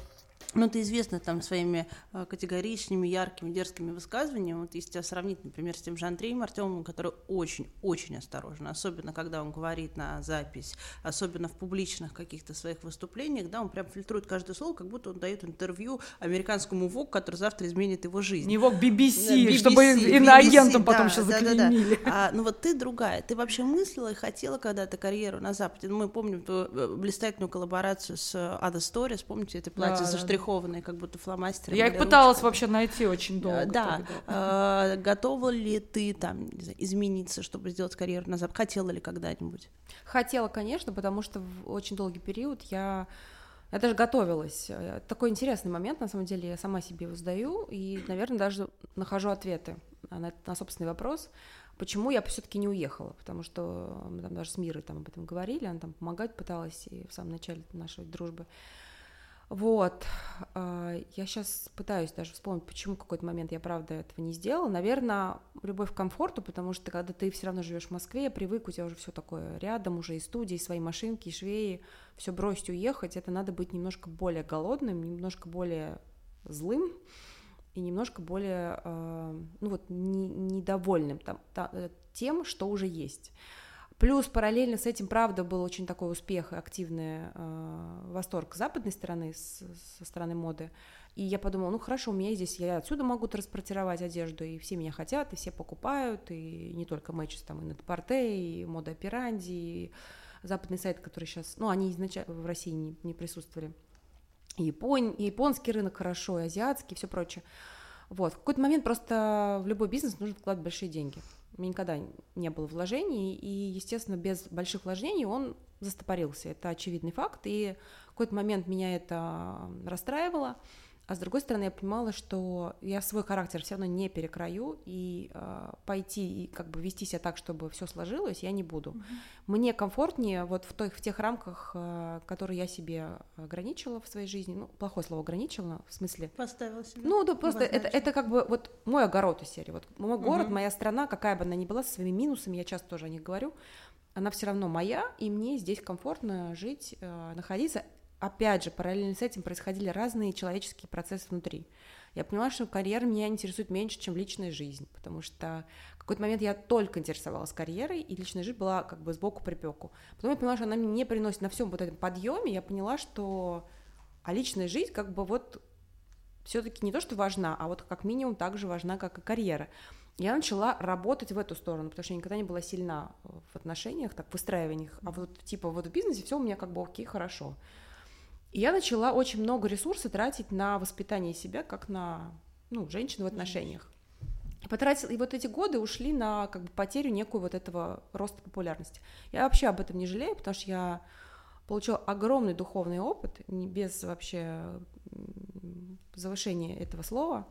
ну, ты известна там своими э, категоричными, яркими, дерзкими высказываниями. Вот если тебя сравнить, например, с тем же Андреем Артемовым, который очень-очень осторожен, особенно когда он говорит на запись, особенно в публичных каких-то своих выступлениях, да, он прям фильтрует каждое слово, как будто он дает интервью американскому ВОК, который завтра изменит его жизнь. Не ВОК, BBC, BBC чтобы иноагентом потом да, сейчас да. Да, да. А, ну вот ты другая. Ты вообще мыслила и хотела когда-то карьеру на Западе? Ну, мы помним э, блистательную коллаборацию с Ada Stories, помните, это платье да, заштрихованное заштрихованные, как будто фломастером. Я их пыталась ручкой. вообще найти очень долго. Да. А, готова ли ты там знаю, измениться, чтобы сделать карьеру назад? Хотела ли когда-нибудь? Хотела, конечно, потому что в очень долгий период я Я даже готовилась. Э, такой интересный момент, на самом деле, я сама себе его задаю и, наверное, даже нахожу ответы на, на собственный вопрос, почему я все-таки не уехала, потому что мы там даже с Мирой там об этом говорили, она там помогать пыталась и в самом начале нашей дружбы. Вот. А, я сейчас пытаюсь даже вспомнить, почему какой-то момент я, правда, этого не сделала. Наверное, любовь к комфорту, потому что когда ты все равно живешь в Москве, привык, у тебя уже все такое рядом, уже и студии, и свои машинки, и швеи, все бросить, уехать, это надо быть немножко более голодным, немножко более злым и немножко более, э, ну вот, не, недовольным там, та, э, тем, что уже есть. Плюс параллельно с этим, правда, был очень такой успех и активный э, восторг западной стороны, с, со стороны моды. И я подумала, ну хорошо, у меня здесь, я отсюда могу транспортировать одежду, и все меня хотят, и все покупают, и не только Мэчес, там и Нетпорте, и Мода Пиранди, и западный сайт, который сейчас, ну, они изначально в России не, не присутствовали. И, Япон, и японский рынок хорошо, и азиатский, и все прочее. Вот. В какой-то момент просто в любой бизнес нужно вкладывать большие деньги у меня никогда не было вложений, и, естественно, без больших вложений он застопорился. Это очевидный факт, и в какой-то момент меня это расстраивало. А с другой стороны, я понимала, что я свой характер все равно не перекрою, и э, пойти и как бы вести себя так, чтобы все сложилось, я не буду. Mm-hmm. Мне комфортнее вот в, той, в тех рамках, э, которые я себе ограничила в своей жизни. Ну, плохое слово ограничила, в смысле. Поставила себе. Ну, да, просто это, это как бы вот мой огород из серии. Вот мой mm-hmm. город, моя страна, какая бы она ни была, со своими минусами, я часто тоже о них говорю, она все равно моя, и мне здесь комфортно жить, э, находиться опять же, параллельно с этим происходили разные человеческие процессы внутри. Я поняла, что карьера меня интересует меньше, чем личная жизнь, потому что в какой-то момент я только интересовалась карьерой, и личная жизнь была как бы сбоку припеку. Потом я поняла, что она мне не приносит на всем вот этом подъеме, я поняла, что а личная жизнь как бы вот все-таки не то, что важна, а вот как минимум так же важна, как и карьера. Я начала работать в эту сторону, потому что я никогда не была сильна в отношениях, так, в выстраиваниях, а вот типа вот в бизнесе все у меня как бы окей, хорошо. И я начала очень много ресурсов тратить на воспитание себя, как на ну, женщину в отношениях. И потратила, и вот эти годы ушли на как бы потерю некую вот этого роста популярности. Я вообще об этом не жалею, потому что я получила огромный духовный опыт, не без вообще завышения этого слова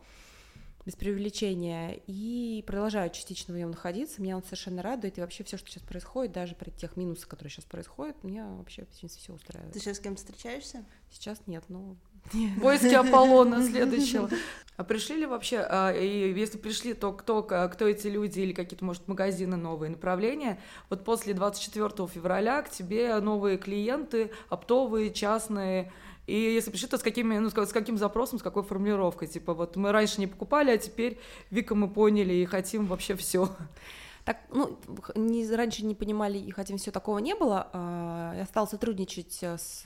без привлечения, и продолжаю частично в нем находиться. Меня он совершенно радует, и вообще все, что сейчас происходит, даже при тех минусах, которые сейчас происходят, меня вообще в принципе все устраивает. Ты сейчас с кем встречаешься? Сейчас нет, ну... Войски Аполлона следующего. А пришли ли вообще, а, и если пришли, то кто, кто эти люди или какие-то, может, магазины новые направления? Вот после 24 февраля к тебе новые клиенты, оптовые, частные, и если пришли, то с, какими, ну, с каким запросом, с какой формулировкой? Типа вот мы раньше не покупали, а теперь Вика мы поняли и хотим вообще все. Так, ну, не, раньше не понимали и хотим все такого не было. А, я стала сотрудничать с,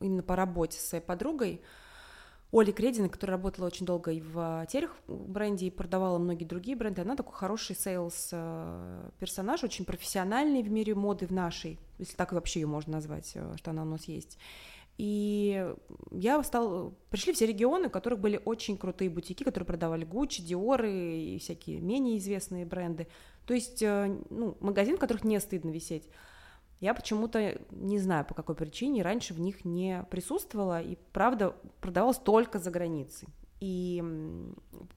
именно по работе с своей подругой, Олей Крединой, которая работала очень долго и в Терех бренде, и продавала многие другие бренды. Она такой хороший sales э, персонаж, очень профессиональный в мире моды в нашей, если так вообще ее можно назвать, э, что она у нас есть. И я стал... Пришли все регионы, у которых были очень крутые бутики, которые продавали Гуччи, Диоры и всякие менее известные бренды. То есть, э, ну, магазин, в которых не стыдно висеть. Я почему-то, не знаю по какой причине, раньше в них не присутствовала, и, правда, продавалась только за границей. И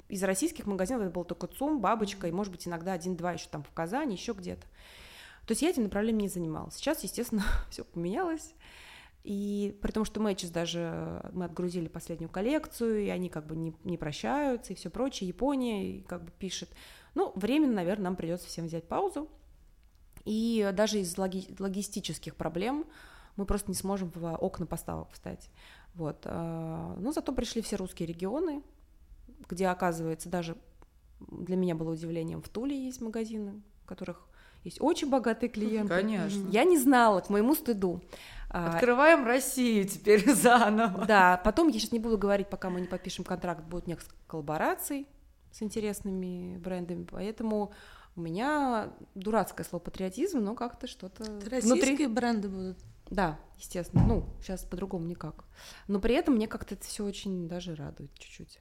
из российских магазинов это был только ЦУМ, Бабочка, и, может быть, иногда один-два еще там в Казани, еще где-то. То есть я этим направлением не занималась. Сейчас, естественно, все поменялось. И при том, что Matches даже мы отгрузили последнюю коллекцию, и они как бы не, не прощаются и все прочее. Япония как бы пишет. Ну, временно, наверное, нам придется всем взять паузу. И даже из логи- логистических проблем мы просто не сможем в окна поставок встать. Вот. Но зато пришли все русские регионы, где, оказывается, даже для меня было удивлением, в Туле есть магазины, в которых есть очень богатые клиенты. Конечно. Я не знала, к моему стыду. А, Открываем Россию теперь заново. Да, потом я сейчас не буду говорить, пока мы не подпишем контракт, будет несколько коллабораций с интересными брендами, поэтому у меня дурацкое слово патриотизм, но как-то что-то Российские внутри... бренды будут. Да, естественно. Ну, сейчас по-другому никак. Но при этом мне как-то это все очень даже радует чуть-чуть.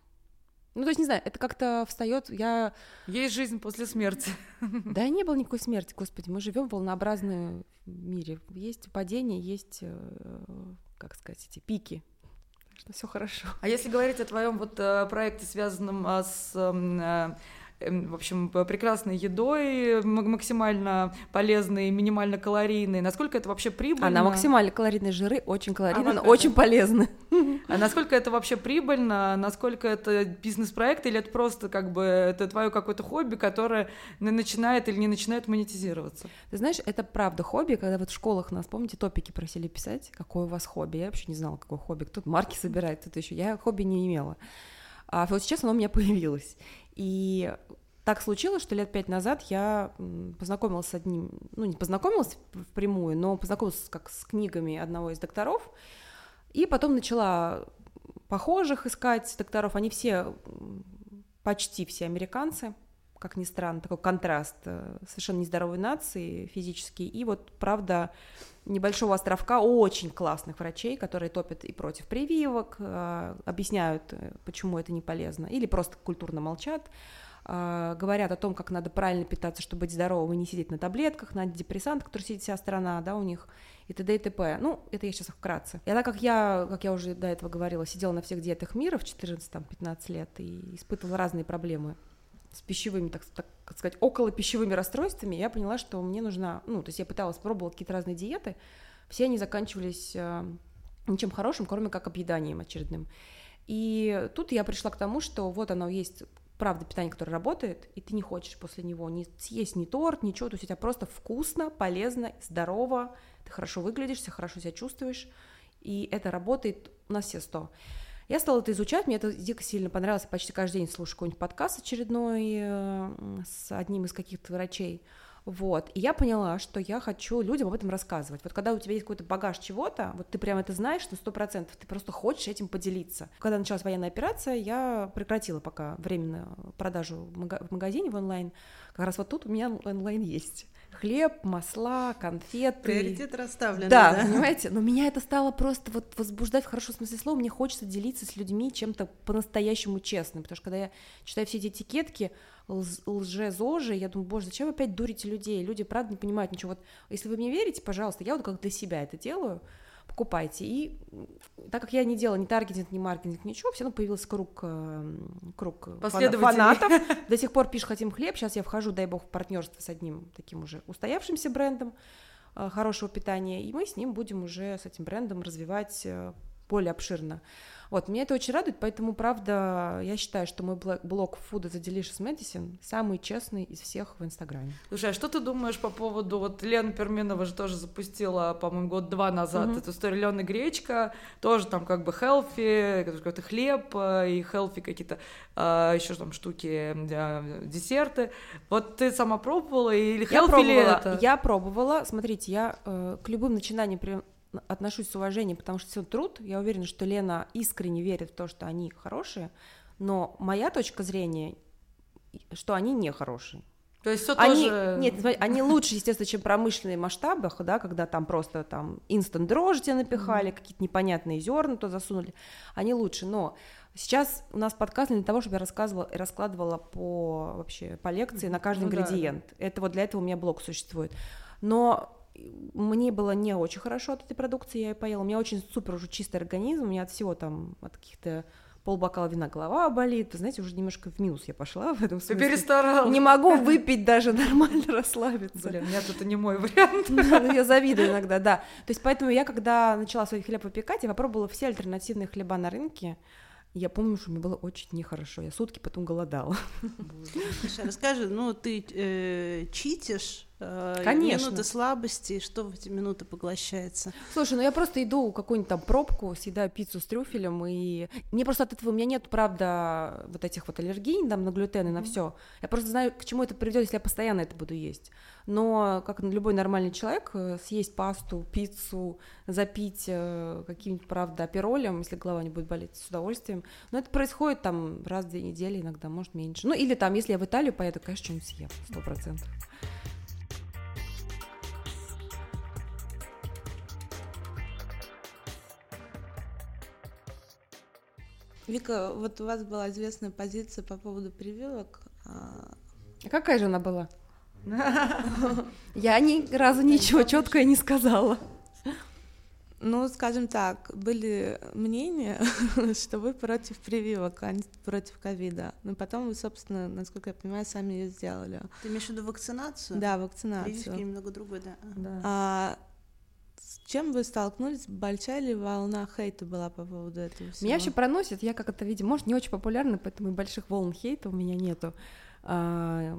Ну, то есть, не знаю, это как-то встает, я... Есть жизнь после смерти. Да не было никакой смерти, господи, мы живем в волнообразном мире. Есть падение, есть э, как сказать, эти пики. Что все хорошо. А если говорить о твоем вот э, проекте, связанном а, с эм, э, в общем, прекрасной едой, максимально полезной, минимально калорийной. Насколько это вообще прибыльно? Она максимально калорийные жиры, очень калорийные, а но очень полезны. А насколько это вообще прибыльно? Насколько это бизнес-проект или это просто как бы это твое какое-то хобби, которое начинает или не начинает монетизироваться? Ты знаешь, это правда хобби, когда вот в школах нас, помните, топики просили писать, какое у вас хобби? Я вообще не знала, какое хобби. Кто-то марки собирает, кто-то еще. Я хобби не имела. А вот сейчас оно у меня появилось. И так случилось, что лет пять назад я познакомилась с одним, ну не познакомилась впрямую, но познакомилась как с книгами одного из докторов, и потом начала похожих искать докторов. Они все, почти все американцы, как ни странно, такой контраст э, совершенно нездоровой нации физический. И вот, правда, небольшого островка очень классных врачей, которые топят и против прививок, э, объясняют, э, почему это не полезно, или просто культурно молчат, говорят о том, как надо правильно питаться, чтобы быть здоровым и не сидеть на таблетках, на антидепрессантах, которые сидит вся страна, да, у них, и т.д. и т.п. Ну, это я сейчас вкратце. И так как я, как я уже до этого говорила, сидела на всех диетах мира в 14-15 лет и испытывала разные проблемы с пищевыми, так, так сказать, около пищевыми расстройствами, я поняла, что мне нужна, ну, то есть я пыталась, пробовала какие-то разные диеты, все они заканчивались э, ничем хорошим, кроме как объеданием очередным. И тут я пришла к тому, что вот оно есть правда питание, которое работает, и ты не хочешь после него не съесть ни торт, ничего, то есть у тебя просто вкусно, полезно, здорово, ты хорошо выглядишь, себя хорошо себя чувствуешь, и это работает на все сто. Я стала это изучать, мне это дико сильно понравилось. Я почти каждый день слушаю какой-нибудь подкаст очередной э, с одним из каких-то врачей. Вот. И я поняла, что я хочу людям об этом рассказывать. Вот когда у тебя есть какой-то багаж чего-то, вот ты прям это знаешь на сто процентов, ты просто хочешь этим поделиться. Когда началась военная операция, я прекратила пока временно продажу в магазине в онлайн. Как раз вот тут у меня онлайн есть хлеб, масла, конфеты. Приоритет расставлен. Да, да, понимаете? Но меня это стало просто вот возбуждать в хорошем смысле слова. Мне хочется делиться с людьми чем-то по-настоящему честным, потому что когда я читаю все эти этикетки, лже-зожи, я думаю, боже, зачем вы опять дурите людей? Люди, правда, не понимают ничего. Вот если вы мне верите, пожалуйста, я вот как для себя это делаю, покупайте. И так как я не делала ни таргетинг, ни маркетинг, ничего, все равно появился круг, эм, круг фанатов. До сих пор пишешь «Хотим хлеб», сейчас я вхожу, дай бог, в партнерство с одним таким уже устоявшимся брендом э, хорошего питания, и мы с ним будем уже с этим брендом развивать э, более обширно. Вот, меня это очень радует, поэтому, правда, я считаю, что мой блог Food a Delicious Medicine самый честный из всех в Инстаграме. Слушай, а что ты думаешь по поводу, вот Лена Перминова же тоже запустила, по-моему, год-два назад mm-hmm. эту историю Лена Гречка, тоже там как бы хелфи, какой-то хлеб э, и хелфи какие-то а, еще там штуки, десерты. Вот ты сама пробовала или хелфи это? Я пробовала, смотрите, я э, к любым начинаниям отношусь с уважением, потому что все труд. Я уверена, что Лена искренне верит в то, что они хорошие, но моя точка зрения, что они не хорошие. То есть все они, тоже... Нет, они лучше, естественно, чем в промышленных масштабах, да, когда там просто там инстант дрожжи напихали, mm-hmm. какие-то непонятные зерна то засунули, они лучше, но сейчас у нас подкаст для того, чтобы я рассказывала, раскладывала по вообще по лекции на каждый ну, ингредиент. Да. Это вот для этого у меня блог существует. Но мне было не очень хорошо от этой продукции, я ее поела. У меня очень супер уже чистый организм, у меня от всего там, от каких-то полбокала вина голова болит. Вы знаете, уже немножко в минус я пошла в этом смысле. Ты перестаралась. Не могу выпить даже нормально расслабиться. Блин, нет, это не мой вариант. Ну, я завидую иногда, да. То есть поэтому я, когда начала свой хлеб выпекать, я попробовала все альтернативные хлеба на рынке. Я помню, что мне было очень нехорошо. Я сутки потом голодала. Слушай, расскажи, ну ты э, читишь Конечно. Минуты слабости, что в эти минуты поглощается? Слушай, ну я просто иду какую-нибудь там пробку, съедаю пиццу с трюфелем, и мне просто от этого, у меня нет, правда, вот этих вот аллергий там, на глютен и на все. Я просто знаю, к чему это приведет, если я постоянно это буду есть. Но, как любой нормальный человек, э, съесть пасту, пиццу, запить э, каким-нибудь, правда, аперолем, если голова не будет болеть, с удовольствием. Но это происходит там раз в две недели, иногда, может, меньше. Ну, или там, если я в Италию поеду, конечно, что-нибудь съем, сто процентов. Вика, вот у вас была известная позиция по поводу прививок. А, а какая же она была? Я ни разу ничего четкое не сказала. Ну, скажем так, были мнения, что вы против прививок, а не против ковида. Но потом вы, собственно, насколько я понимаю, сами ее сделали. Ты имеешь в виду вакцинацию? Да, вакцинацию. Прививки немного другой, да. Да. А чем вы столкнулись? Большая ли волна хейта была по поводу этого всего? Меня вообще проносит, я как это видимо, может, не очень популярна, поэтому и больших волн хейта у меня нету. А,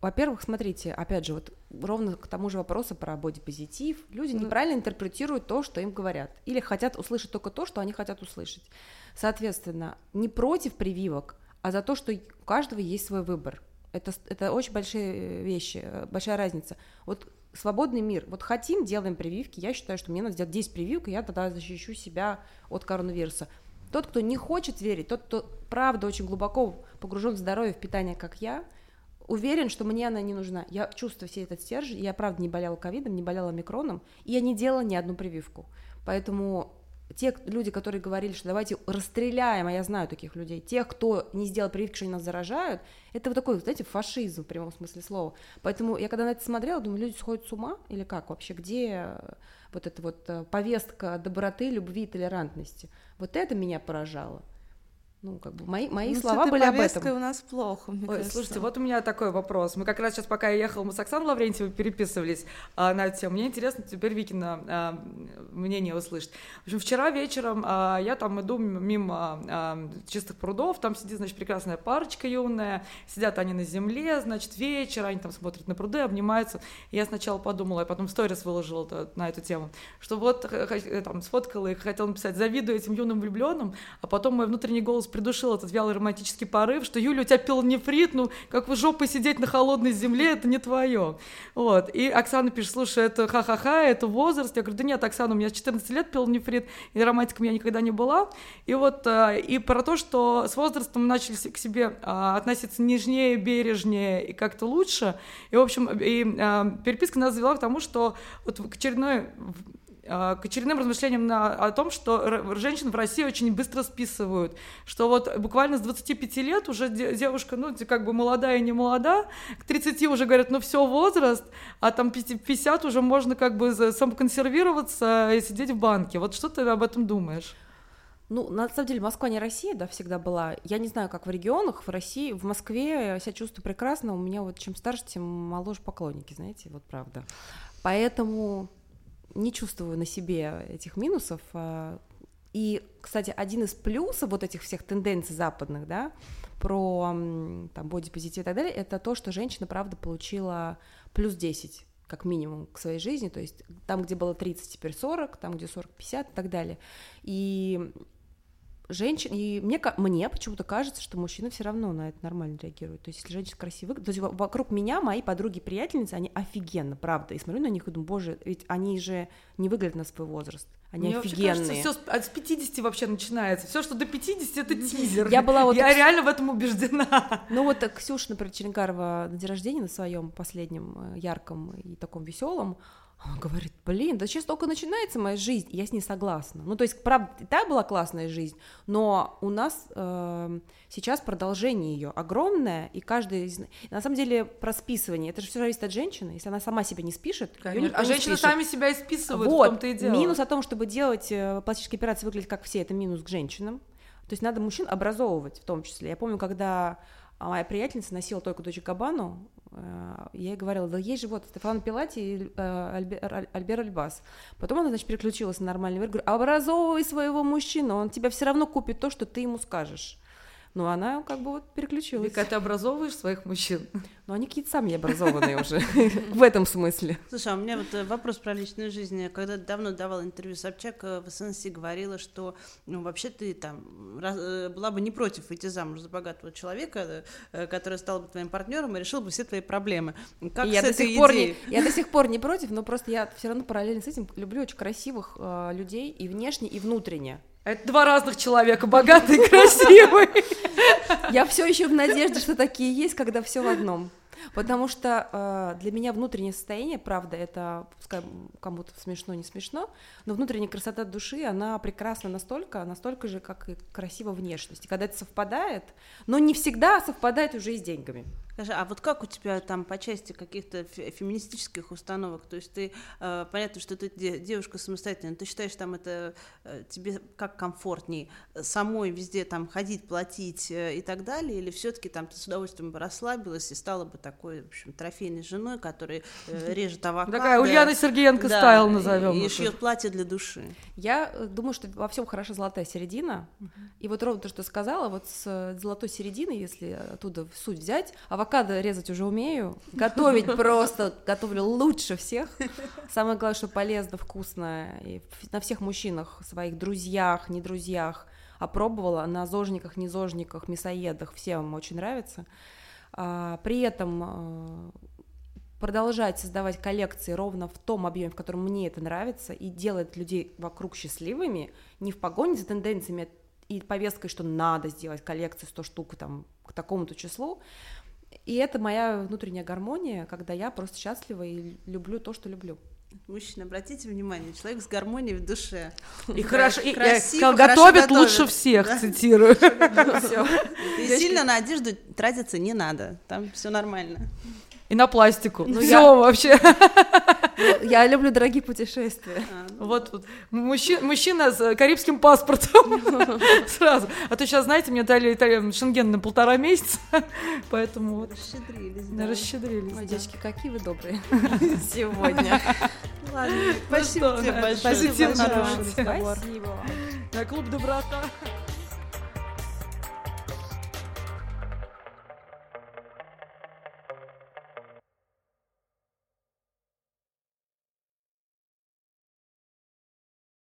Во-первых, смотрите, опять же, вот ровно к тому же вопросу про бодипозитив. Люди Ну- неправильно интерпретируют то, что им говорят. Или хотят услышать только то, что они хотят услышать. Соответственно, не против прививок, а за то, что у каждого есть свой выбор. Это, это очень большие вещи, большая разница. Вот свободный мир. Вот хотим, делаем прививки. Я считаю, что мне надо сделать 10 прививок, и я тогда защищу себя от коронавируса. Тот, кто не хочет верить, тот, кто правда очень глубоко погружен в здоровье, в питание, как я, уверен, что мне она не нужна. Я чувствую все этот стержень, я правда не болела ковидом, не болела микроном, и я не делала ни одну прививку. Поэтому те люди, которые говорили, что давайте расстреляем, а я знаю таких людей, тех, кто не сделал прививки, что они нас заражают, это вот такой, знаете, фашизм в прямом смысле слова. Поэтому я когда на это смотрела, думаю, люди сходят с ума или как вообще, где э, вот эта вот э, повестка доброты, любви и толерантности. Вот это меня поражало. Ну, как бы мои, мои Ну, слова были об этом. у нас плохо, мне Ой, кажется. слушайте, вот у меня такой вопрос. Мы как раз сейчас, пока я ехала, мы с Оксаной Лаврентьевой переписывались а, на эту тему. Мне интересно теперь Викина а, мнение услышать. В общем, вчера вечером а, я там иду мимо а, чистых прудов, там сидит, значит, прекрасная парочка юная, сидят они на земле, значит, вечер, они там смотрят на пруды, обнимаются. Я сначала подумала, я потом сторис выложила на эту тему, что вот х- х- там сфоткала их, хотела написать, завидую этим юным влюбленным, а потом мой внутренний голос придушил этот вялый романтический порыв, что Юля, у тебя пилонефрит, ну, как вы жопой сидеть на холодной земле, это не твое. Вот. И Оксана пишет, слушай, это ха-ха-ха, это возраст. Я говорю, да нет, Оксана, у меня с 14 лет пилонефрит, и романтиком я никогда не была. И вот, а, и про то, что с возрастом начали к себе а, относиться нежнее, бережнее и как-то лучше. И, в общем, и а, переписка нас завела к тому, что вот к очередной к очередным размышлениям на, о том, что женщин в России очень быстро списывают, что вот буквально с 25 лет уже де- девушка, ну, как бы молодая и не молода, к 30 уже говорят, ну, все, возраст, а там 50 уже можно как бы самоконсервироваться и сидеть в банке. Вот что ты об этом думаешь? Ну, на самом деле, Москва не Россия, да, всегда была. Я не знаю, как в регионах, в России, в Москве я себя чувствую прекрасно. У меня вот чем старше, тем моложе поклонники, знаете, вот правда. Поэтому не чувствую на себе этих минусов. а, И, кстати, один из плюсов вот этих всех тенденций западных, да, про там бодипозитив и так далее, это то, что женщина, правда, получила плюс 10 как минимум к своей жизни, то есть там, где было 30, теперь 40, там, где 40, 50 и так далее. И женщин, и мне, мне почему-то кажется, что мужчины все равно на это нормально реагируют. То есть, если женщина красивая, то есть во- вокруг меня мои подруги, приятельницы, они офигенно, правда. И смотрю на них и думаю, боже, ведь они же не выглядят на свой возраст, они Мне вообще кажется, офигенные. все с, от- с 50 вообще начинается. Все, что до 50, это тизер. Я была вот Я так- реально в этом убеждена. Ну вот э, Ксюша, например, Черенгарова на день рождения на своем последнем э, ярком и таком веселом, она говорит, блин, да сейчас только начинается моя жизнь, я с ней согласна. Ну, то есть, правда, и та была классная жизнь, но у нас эм, сейчас продолжение ее огромное, и каждый из... На самом деле, про списывание, это же все зависит от женщины, если она сама себя не спишет, А женщины спишет. сами себя и списывают, в Вот, том-то и дело. минус о том, чтобы делать э, пластические операции выглядеть как все, это минус к женщинам. То есть надо мужчин образовывать в том числе. Я помню, когда а, моя приятельница носила только дочь Габану, э, я ей говорила, да есть же вот Стефан Пилати и э, Альбе- Аль- Альбер Альбас. Потом она, значит, переключилась на нормальный мир. Говорю, образовывай своего мужчину, он тебя все равно купит то, что ты ему скажешь. Но она как бы вот переключилась. Вика, ты образовываешь своих мужчин? Но они какие-то сами образованные уже в этом смысле. Слушай, а у меня вот э, вопрос про личную жизнь. Я когда давно давала интервью Собчак, э, в СНС говорила, что ну, вообще ты там э, была бы не против выйти замуж за богатого человека, который стал бы твоим партнером и решил бы все твои проблемы. Как И я, до сих пор не, я до сих пор не против, но просто я все равно параллельно с этим люблю очень красивых людей и внешне, и внутренне. Это два разных человека, богатый и красивый. Я все еще в надежде, что такие есть, когда все в одном. Потому что э, для меня внутреннее состояние, правда, это пускай кому-то смешно, не смешно, но внутренняя красота души, она прекрасна настолько, настолько же, как и красива внешность. И когда это совпадает, но не всегда совпадает уже и с деньгами. Скажи, а вот как у тебя там по части каких-то феминистических установок? То есть ты, э, понятно, что ты девушка самостоятельная, ты считаешь там это э, тебе как комфортней самой везде там ходить, платить э, и так далее, или все-таки там ты с удовольствием бы расслабилась и стала бы такой, в общем, трофейной женой, которая э, режет авокадо? Такая Ульяна Сергеенко да, стайл назовем. И, и шьет платье для души. Я э, думаю, что во всем хороша золотая середина, и вот ровно то, что сказала, вот с э, золотой середины, если оттуда суть взять, а авокадо резать уже умею, готовить просто готовлю лучше всех. Самое главное, что полезно, вкусно, и на всех мужчинах, своих друзьях, не друзьях, опробовала на зожниках, не зожниках, мясоедах, всем очень нравится. А, при этом а, продолжать создавать коллекции ровно в том объеме, в котором мне это нравится, и делать людей вокруг счастливыми, не в погоне за тенденциями и повесткой, что надо сделать коллекцию 100 штук там, к такому-то числу, и это моя внутренняя гармония, когда я просто счастлива и люблю то, что люблю. Мужчина, обратите внимание, человек с гармонией в душе. И хорошо, и красиво, готовит лучше всех, цитирую. И сильно на одежду тратиться не надо, там все нормально и на пластику. Ну, Все я... вообще. Я люблю дорогие путешествия. А, ну... Вот, вот. Мужчина, мужчина с карибским паспортом сразу. А то сейчас, знаете, мне дали Италия, шенген на полтора месяца, поэтому вот. Расщедрились. Да, расщедрились. Ой, девочки, какие вы добрые сегодня. Ладно, спасибо тебе большое. Спасибо. Спасибо. Клуб доброта.